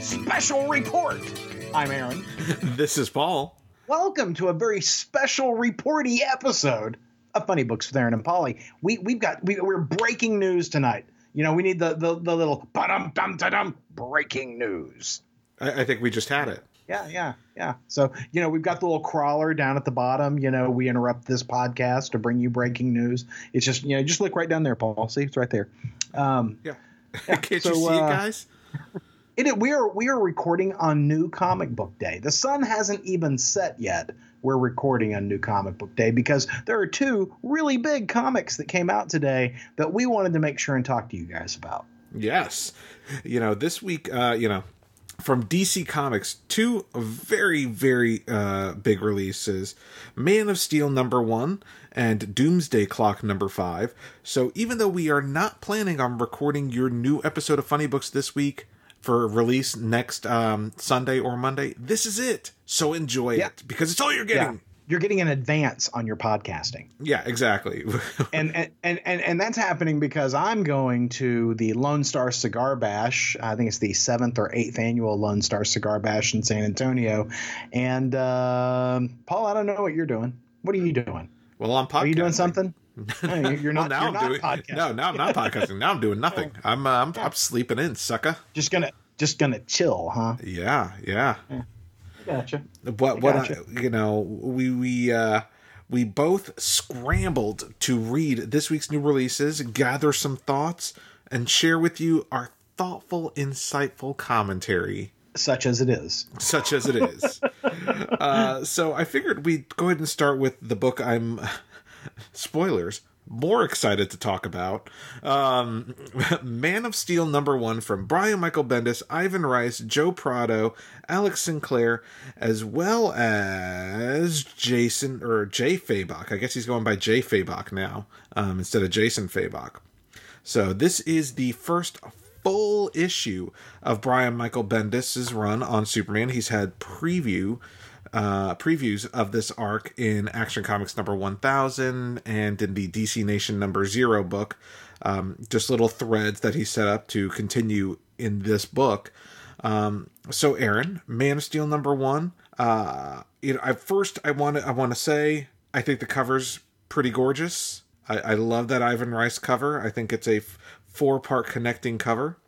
special report. I'm Aaron. this is Paul. Welcome to a very special reporty episode of Funny Books with Aaron and Polly. We we've got we, we're breaking news tonight. You know, we need the the, the little dum dum dum breaking news. I, I think we just had it. Yeah, yeah, yeah. So, you know, we've got the little crawler down at the bottom. You know, we interrupt this podcast to bring you breaking news. It's just, you know, just look right down there, Paul. See, it's right there. Um, yeah. yeah. Can't so, you see uh, it, guys? It, we are we are recording on New Comic Book Day. The sun hasn't even set yet. We're recording on New Comic Book Day because there are two really big comics that came out today that we wanted to make sure and talk to you guys about. Yes, you know this week, uh, you know from DC Comics, two very, very uh, big releases Man of Steel number one and Doomsday Clock number five. So, even though we are not planning on recording your new episode of Funny Books this week for release next um, Sunday or Monday, this is it. So, enjoy yeah. it because it's all you're getting. Yeah you're getting an advance on your podcasting. Yeah, exactly. and, and, and and that's happening because I'm going to the Lone Star Cigar Bash. I think it's the seventh or eighth annual Lone Star Cigar Bash in San Antonio. And uh, Paul, I don't know what you're doing. What are you doing? Well, I'm podcasting. Are you doing something? No, you're not. well, now I'm doing. Podcasting. No, now I'm not podcasting. Now I'm doing nothing. I'm uh, I'm, I'm sleeping in, sucker. Just gonna just gonna chill, huh? Yeah, yeah. yeah gotcha. What what gotcha. I, you know we we uh we both scrambled to read this week's new releases, gather some thoughts, and share with you our thoughtful, insightful commentary. Such as it is. Such as it is. uh, so I figured we'd go ahead and start with the book I'm. Spoilers more excited to talk about. Um, Man of Steel number one from Brian Michael Bendis, Ivan Reis, Joe Prado, Alex Sinclair, as well as Jason or Jay Fabok. I guess he's going by Jay Fabok now um, instead of Jason Fabok. So this is the first full issue of Brian Michael Bendis's run on Superman. He's had preview uh, previews of this arc in Action Comics number 1000 and in the DC Nation number zero book. Um, just little threads that he set up to continue in this book. Um, so, Aaron, Man of Steel number one. Uh, you know, I first I want to I want to say I think the cover's pretty gorgeous. I, I love that Ivan Reis cover. I think it's a f- four part connecting cover.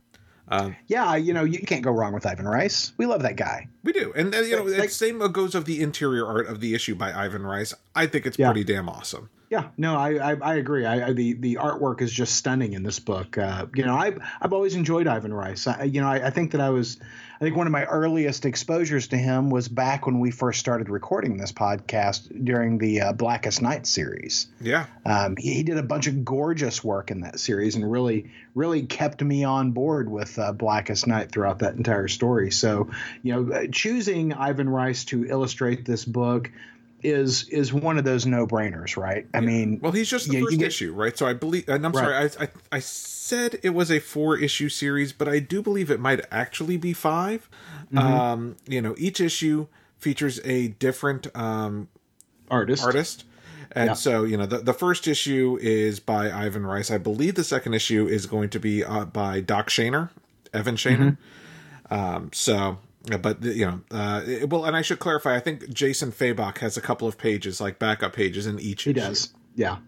Um, yeah, you know, you can't go wrong with Ivan Reis. We love that guy. We do, and uh, you know, like, same goes of the interior art of the issue by Ivan Reis. I think it's yeah. pretty damn awesome. Yeah, no, I I, I agree. I, I, the the artwork is just stunning in this book. Uh, you know, I I've always enjoyed Ivan Reis. I, you know, I, I think that I was, I think one of my earliest exposures to him was back when we first started recording this podcast during the uh, Blackest Night series. Yeah, um, he, he, did a bunch of gorgeous work in that series and really really kept me on board with uh, Blackest Night throughout that entire story. So, you know, uh, choosing Ivan Reis to illustrate this book is is one of those no brainers, right? I mean, well, he's just the yeah, first get, issue, right? So I believe, and I'm right. sorry, I, I, I said it was a four issue series, but I do believe it might actually be 5 mm-hmm. Um, you know, each issue features a different um, artist artist. And yeah. so, you know, the, the first issue is by Ivan Reis. I believe the second issue is going to be uh, by Doc Shaner, Evan Shaner. Mm-hmm. Um, so but you know, uh, well, and I should clarify. I think Jason Fabok has a couple of pages, like backup pages, in each. He issue. does. Yeah,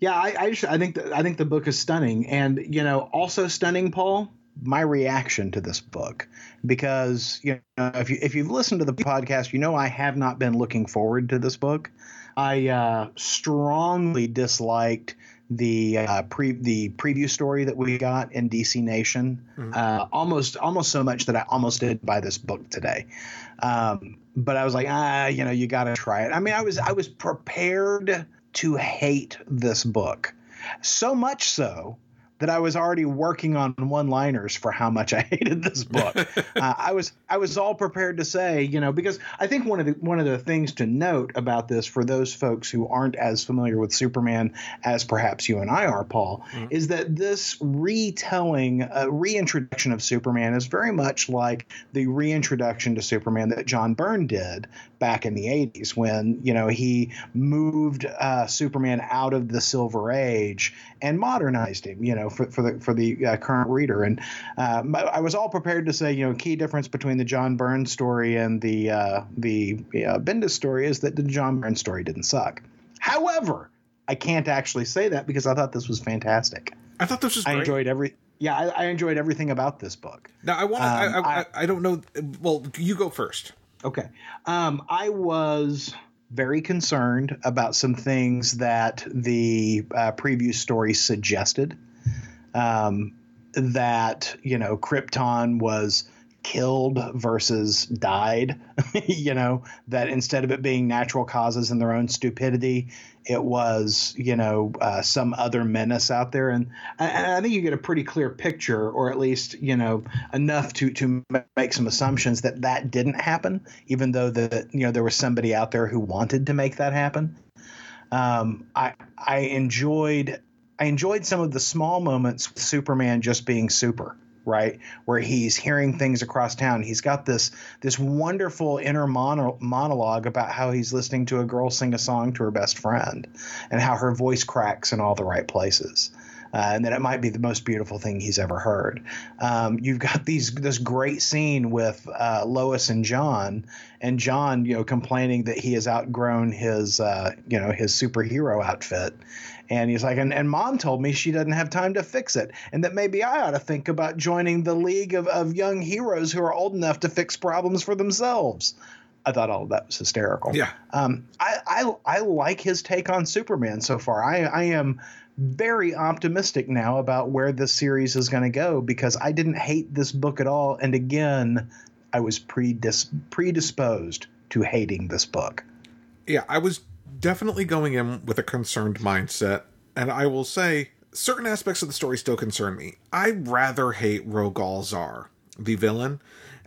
yeah. I I, just, I think I think the book is stunning, and you know, also stunning, Paul. My reaction to this book, because you know, if you if you've listened to the podcast, you know I have not been looking forward to this book. I uh, strongly disliked the uh, pre the preview story that we got in DC Nation, mm-hmm. uh, almost almost so much that I almost did buy this book today. Um, but I was like, ah, you know, you got to try it. I mean, I was I was prepared to hate this book, so much so that I was already working on one-liners for how much I hated this book. uh, I was I was all prepared to say, you know, because I think one of the one of the things to note about this for those folks who aren't as familiar with Superman as perhaps you and I are, Paul, mm-hmm. is that this retelling, uh, reintroduction of Superman is very much like the reintroduction to Superman that John Byrne did back in the 80s when, you know, he moved uh, Superman out of the Silver Age and modernized him, you know, for, for the for the uh, current reader. And uh, I was all prepared to say, you know, key difference between the John Byrne story and the uh, the uh, Bendis story is that the John Byrne story didn't suck. However, I can't actually say that because I thought this was fantastic. I thought this was. Great. I enjoyed every. Yeah, I, I, enjoyed everything about this book. Now I want. Um, I, I, I, I don't know. Well, you go first. Okay. Um, I was very concerned about some things that the uh, preview story suggested. Um, that you know, Krypton was killed versus died. you know, that instead of it being natural causes and their own stupidity, it was, you know, uh, some other menace out there. And, and, I think you get a pretty clear picture, or at least, you know, enough to, to make some assumptions that that didn't happen, even though the, you know, there was somebody out there who wanted to make that happen. Um, I, I enjoyed, I enjoyed some of the small moments with Superman just being super right where he's hearing things across town he's got this this wonderful inner mono- monologue about how he's listening to a girl sing a song to her best friend and how her voice cracks in all the right places uh, and that it might be the most beautiful thing he's ever heard. Um, you've got these this great scene with uh, Lois and John, and John, you know, complaining that he has outgrown his, uh, you know, his superhero outfit, and he's like, and, and mom told me she doesn't have time to fix it, and that maybe I ought to think about joining the league of, of young heroes who are old enough to fix problems for themselves. I thought all of that was hysterical. Yeah. Um, I, I, I like his take on Superman so far. I, I am very optimistic now about where this series is going to go because I didn't hate this book at all. And again, I was predis- predisposed to hating this book. Yeah, I was definitely going in with a concerned mindset, and I will say certain aspects of the story still concern me. I rather hate Rogol Zaar, the villain,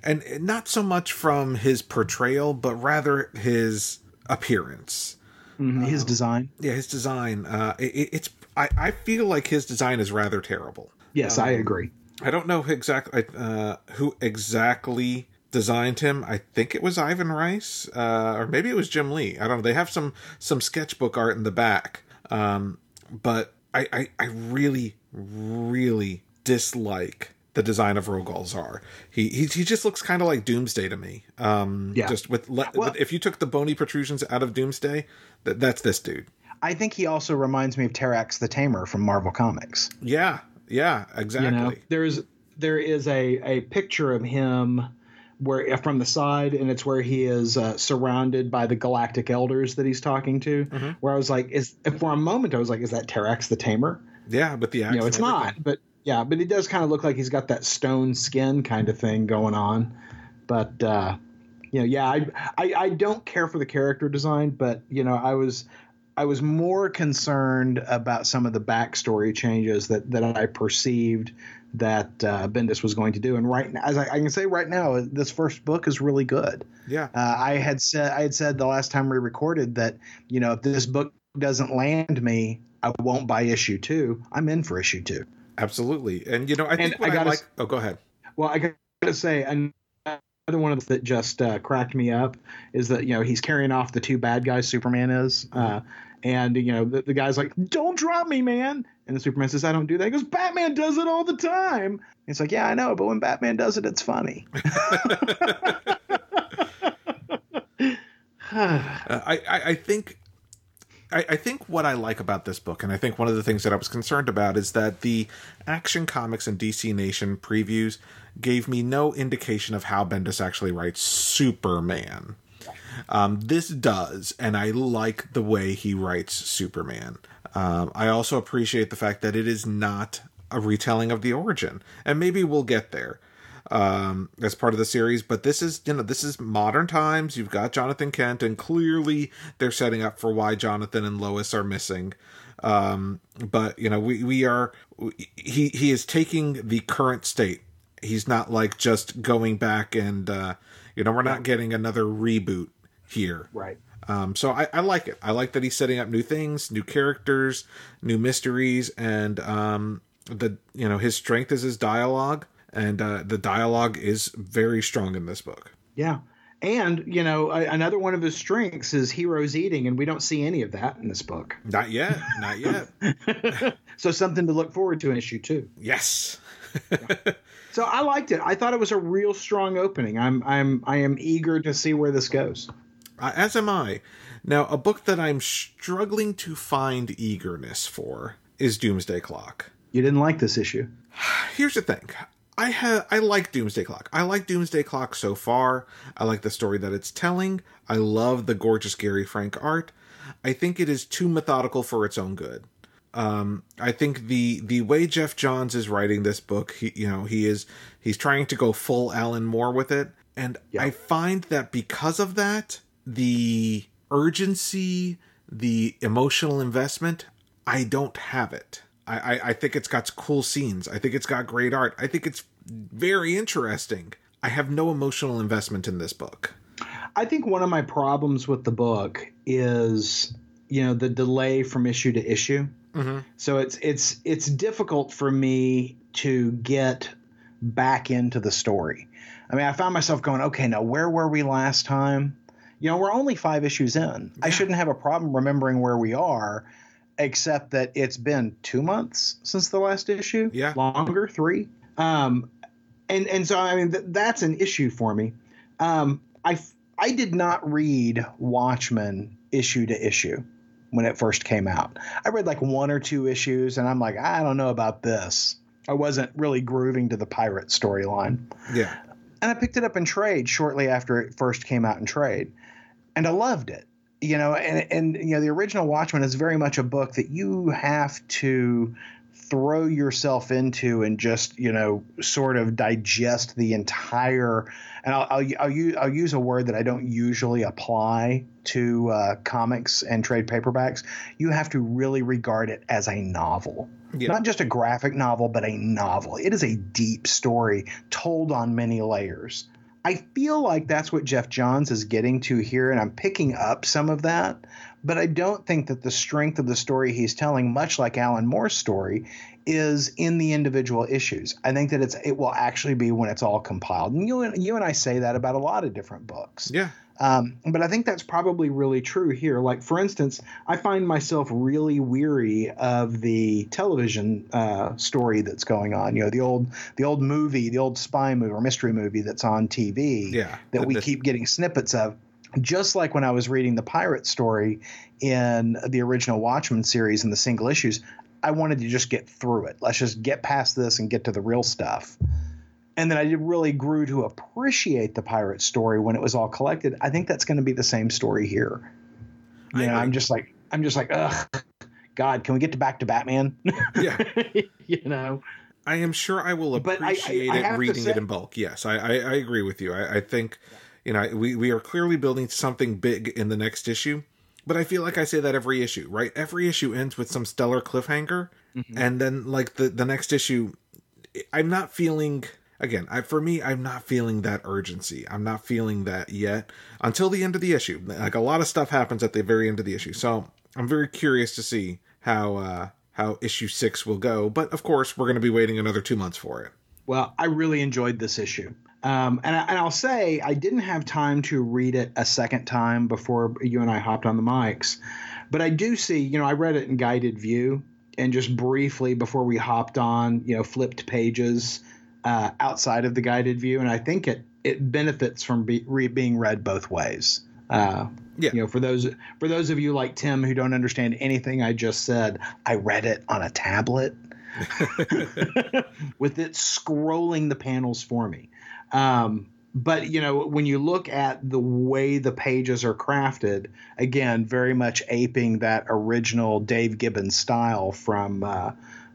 and not so much from his portrayal, but rather his appearance. Mm-hmm. His um, design, yeah, his design. Uh, it, it's I, I feel like his design is rather terrible. Yes, um, I agree. I don't know exactly uh, who exactly designed him. I think it was Ivan Reis, uh, or maybe it was Jim Lee. I don't know. They have some some sketchbook art in the back, um, but I, I, I really really dislike the design of Rogol Zaar. He, he he just looks kind of like Doomsday to me. Um, yeah. Just with, le- well, if you took the bony protrusions out of Doomsday, that that's this dude. I think he also reminds me of Terrax the Tamer from Marvel Comics. Yeah, yeah, exactly. You know, there's there is a a picture of him where from the side, and it's where he is uh, surrounded by the galactic elders that he's talking to. Mm-hmm. Where I was like, is for a moment I was like, is that Terrax the Tamer? Yeah, but the you know, it's not. But yeah, but he does kind of look like he's got that stone skin kind of thing going on. But uh, you know, yeah, I, I I don't care for the character design, but you know, I was I was more concerned about some of the backstory changes that that I perceived that uh, Bendis was going to do. And right now, as I, I, can say right now, this first book is really good. Yeah. Uh, I had said I had said the last time we recorded that you know if this book doesn't land me, I won't buy issue two. I'm in for issue two. Absolutely, and you know I think and I, gotta, I like. Oh, go ahead. Well, I got to say, another one of that just uh, cracked me up is that you know he's carrying off the two bad guys Superman is. Uh, and you know the, the guy's like, "Don't drop me, man!" And the Superman says, "I don't do that." He goes, "Batman does it all the time." He's like, "Yeah, I know, but when Batman does it, it's funny." Uh, I, I, I think I, I, think what I like about this book, and I think one of the things that I was concerned about, is that the Action Comics and DC Nation previews gave me no indication of how Bendis actually writes Superman. Um, this does, and I like the way he writes Superman. Um, I also appreciate the fact that it is not a retelling of the origin, and maybe we'll get there um, as part of the series. But this is, you know, this is modern times. You've got Jonathan Kent, and clearly they're setting up for why Jonathan and Lois are missing. Um, but you know, we we are he he is taking the current state. He's not like just going back and uh, you know, we're not getting another reboot here. Right. Um, so I, I, like it. I like that he's setting up new things, new characters, new mysteries, and um, the you know his strength is his dialogue, and uh, the dialogue is very strong in this book. Yeah, And you know, another one of his strengths is heroes eating, and we don't see any of that in this book. Not yet. Not yet. so something to look forward to in issue two. Yes. So I liked it. I thought it was a real strong opening. I'm I'm I am eager to see where this goes. Uh, as am I. Now, a book that I'm struggling to find eagerness for is Doomsday Clock. You didn't like this issue. Here's the thing. I have I like Doomsday Clock. I like Doomsday Clock so far. I like the story that it's telling. I love the gorgeous Gary Frank art. I think it is too methodical for its own good. Um, I think the the way Geoff Johns is writing this book, he you know he is he's trying to go full Alan Moore with it, and Yeah. I find that because of that, the urgency, the emotional investment, I don't have it. I, I, I think it's got cool scenes. I think it's got great art. I think it's very interesting. I have no emotional investment in this book. I think one of my problems with the book is you know the delay from issue to issue. Mhm. So it's it's it's difficult for me to get back into the story. I mean, I found myself going, okay, now where were we last time? You know, we're only five issues in. I shouldn't have a problem remembering where we are, except that it's been two months since the last issue. Yeah. longer, three. Um, and and so I mean th- that's an issue for me. Um, I f- I did not read Watchmen issue to issue when it first came out. I read like one or two issues, and I'm like, I don't know about this. I wasn't really grooving to the pirate storyline, Yeah. and I picked it up in trade shortly after it first came out in trade, and I loved it. You know, and and you know, the original Watchmen is very much a book that you have to throw yourself into and just you know sort of digest the entire and I'll, I'll, I'll, use, I'll use a word that I don't usually apply to uh, comics and trade paperbacks. You have to really regard it as a novel. Yeah. Not just a graphic novel, but a novel. It is a deep story told on many layers. I feel like that's what Geoff Johns is getting to here, and I'm picking up some of that. But I don't think that the strength of the story he's telling, much like Alan Moore's story, is in the individual issues. I think that it's it will actually be when it's all compiled. And you and you and I say that about a lot of different books. Yeah. Um, but I think that's probably really true here. Like, for instance, I find myself really weary of the television uh, story that's going on. You know, the old the old movie, the old spy movie or mystery movie that's on TV Yeah. that we the- keep getting snippets of. Just like when I was reading the pirate story in the original Watchmen series in the single issues, I wanted to just get through it. Let's just get past this and get to the real stuff. And then I did really grew to appreciate the pirate story when it was all collected. I think that's going to be the same story here. I You know, agree. I'm just like I'm just like, ugh, God, can we get to back to Batman? Yeah. you know. I am sure I will But I- I- appreciate I it reading say- it in bulk. Yes, I, I, I agree with you. I, I think, you know, we, we are clearly building something big in the next issue. But I feel like I say that every issue, right? Every issue ends with some stellar cliffhanger, Mm-hmm. and then like the the next issue, I'm not feeling. Again, I, for me, I'm not feeling that urgency. I'm not feeling that yet until the end of the issue. Like a lot of stuff happens at the very end of the issue, so I'm very curious to see how uh, how issue six will go. But of course, we're going to be waiting another two months for it. Well, I really enjoyed this issue. Um, and, I, and I'll say I didn't have time to read it a second time before you and I hopped on the mics. But I do see, you know, I read it in guided view and just briefly before we hopped on, you know, flipped pages uh, outside of the guided view. And I think it, it benefits from be, re, being read both ways. Uh, Yeah. You know, for those for those of you like Tim who don't understand anything I just said, I read it on a tablet with it scrolling the panels for me. Um, but you know, when you look at the way the pages are crafted, again, very much aping that original Dave Gibbons style from uh,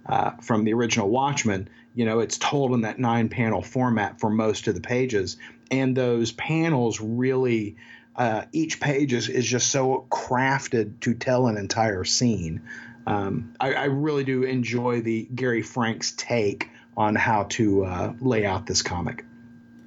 uh, from the original Watchmen. You know, it's told in that nine panel format for most of the pages, and those panels really. Uh, each page is, is just so crafted to tell an entire scene. Um, I, I really do enjoy the Gary Frank's take on how to uh, lay out this comic.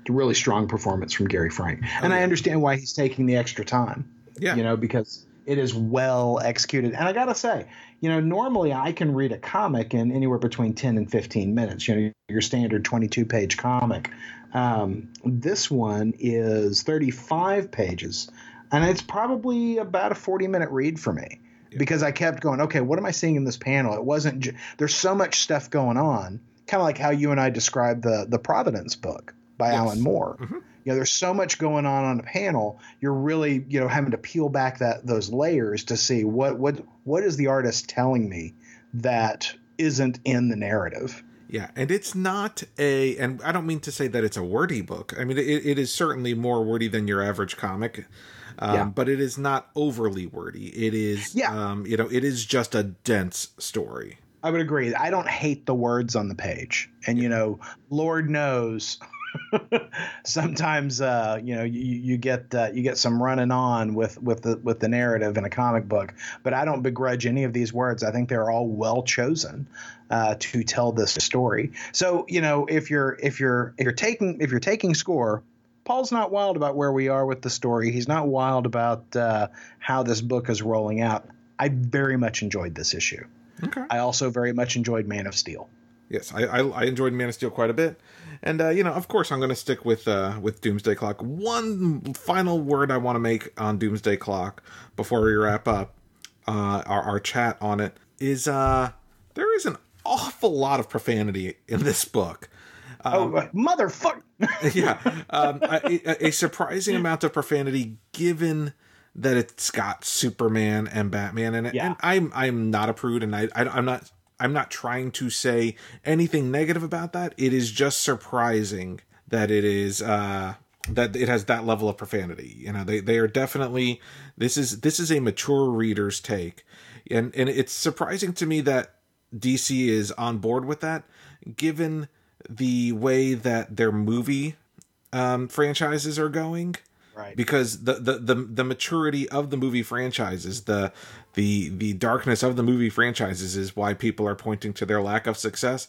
Really strong performance from Gary Frank, and I understand why he's taking the extra time. Yeah. You know, because It is well executed. And I got to say, you know, normally I can read a comic in anywhere between 10 and 15 minutes, you know, your standard 22 page comic. Um, this one is 35 pages, and it's probably about a 40 minute read for me yeah. because I kept going, okay, what am I seeing in this panel? It wasn't, j- there's so much stuff going on, kind of like how you and I described the, the Providence book by yes. Alan Moore. Mm-hmm you know there's so much going on on a panel you're really you know having to peel back that those layers to see what what what is the artist telling me that isn't in the narrative yeah and it's not a and i don't mean to say that it's a wordy book i mean it, it is certainly more wordy than your average comic um, yeah. but it is not overly wordy it is yeah. um, you know it is just a dense story I would agree. I don't hate the words on the page. And, you know, Lord knows sometimes uh, you know you, you get uh, you get some running on with with the with the narrative in a comic book, but I don't begrudge any of these words. I think they're all well chosen uh, to tell this story. So you know if you're if you're if you're taking if you're taking score. Paul's not wild about where we are with the story. He's not wild about uh, how this book is rolling out. I very much enjoyed this issue. Okay. I also very much enjoyed Man of Steel. Yes, I, I, I enjoyed Man of Steel quite a bit. And uh, you know, of course, I'm going to stick with uh, with Doomsday Clock. One final word I want to make on Doomsday Clock before we wrap up uh, our, our chat on it is uh, there is an awful lot of profanity in this book. Um, oh, motherfucker! yeah, um, a, a, surprising amount of profanity given that it's got Superman and Batman in it. Yeah. And I'm I'm not a prude, and I, I I'm not I'm not trying to say anything negative about that. It is just surprising that it is uh that it has that level of profanity. You know, they they are definitely this is this is a mature reader's take. And and it's surprising to me that DC is on board with that given the way that their movie um franchises are going right because the, the the the maturity of the movie franchises the the the darkness of the movie franchises is why people are pointing to their lack of success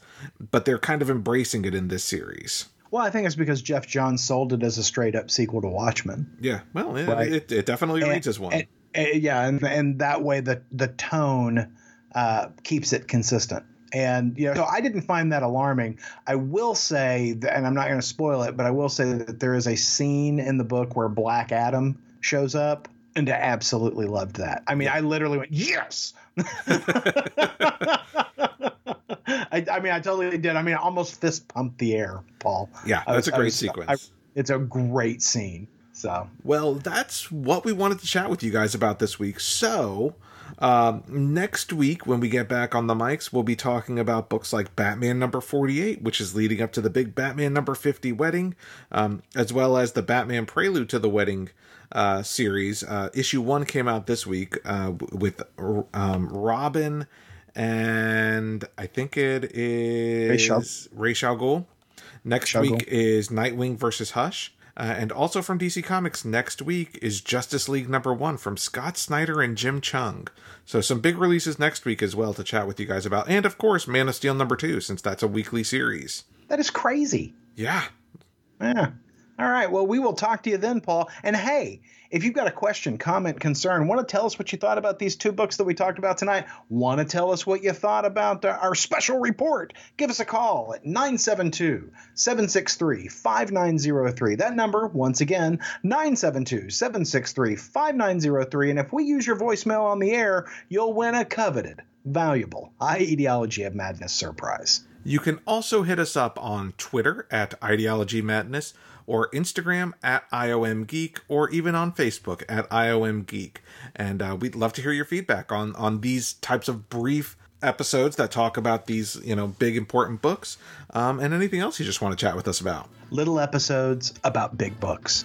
but they're kind of embracing it in this series well, I think it's because Geoff Johns sold it as a straight up sequel to Watchmen. Yeah, well, it, right? it, it, definitely and, reads as one. And, and, yeah, and, and that way the the tone uh, keeps it consistent. And you know, so I didn't find that alarming. I will say, that, and I'm not going to spoil it, but I will say that there is a scene in the book where Black Adam shows up, and I absolutely loved that. I mean, I literally went, "Yes!" I, I, mean, I totally did. I mean, I almost fist pumped the air, Paul. Yeah, that's was, a great was, sequence. I, it's a great scene. So, well, that's what we wanted to chat with you guys about this week. So, um, next week, when we get back on the mics, we'll be talking about books like Batman number 48, which is leading up to the big Batman number 50 wedding, um, as well as the Batman Prelude to the Wedding uh, series. Uh, issue one came out this week uh, with um, Robin and I think it is Ra's al Ghul. Next week is Nightwing versus Hush. Uh, and also from DC Comics next week is Justice League number one from Scott Snyder and Jim Cheung. So some big releases next week as well to chat with you guys about. And of course, Man of Steel number two, since that's a weekly series. That is crazy. Yeah. Yeah. All right. Well, we will talk to you then, Paul. And hey, if you've got a question, comment, concern, want to tell us what you thought about these two books that we talked about tonight, want to tell us what you thought about our special report, give us a call at 972 763 5903. That number, once again, 972 763 5903. And if we use your voicemail on the air, you'll win a coveted, valuable Ideology of Madness surprise. You can also hit us up on Twitter at Ideology Madness or Instagram at IOM Geek, or even on Facebook at IOM Geek. And uh, we'd love to hear your feedback on on these types of brief episodes that talk about these you know big important books um, and anything else you just want to chat with us about little episodes about big books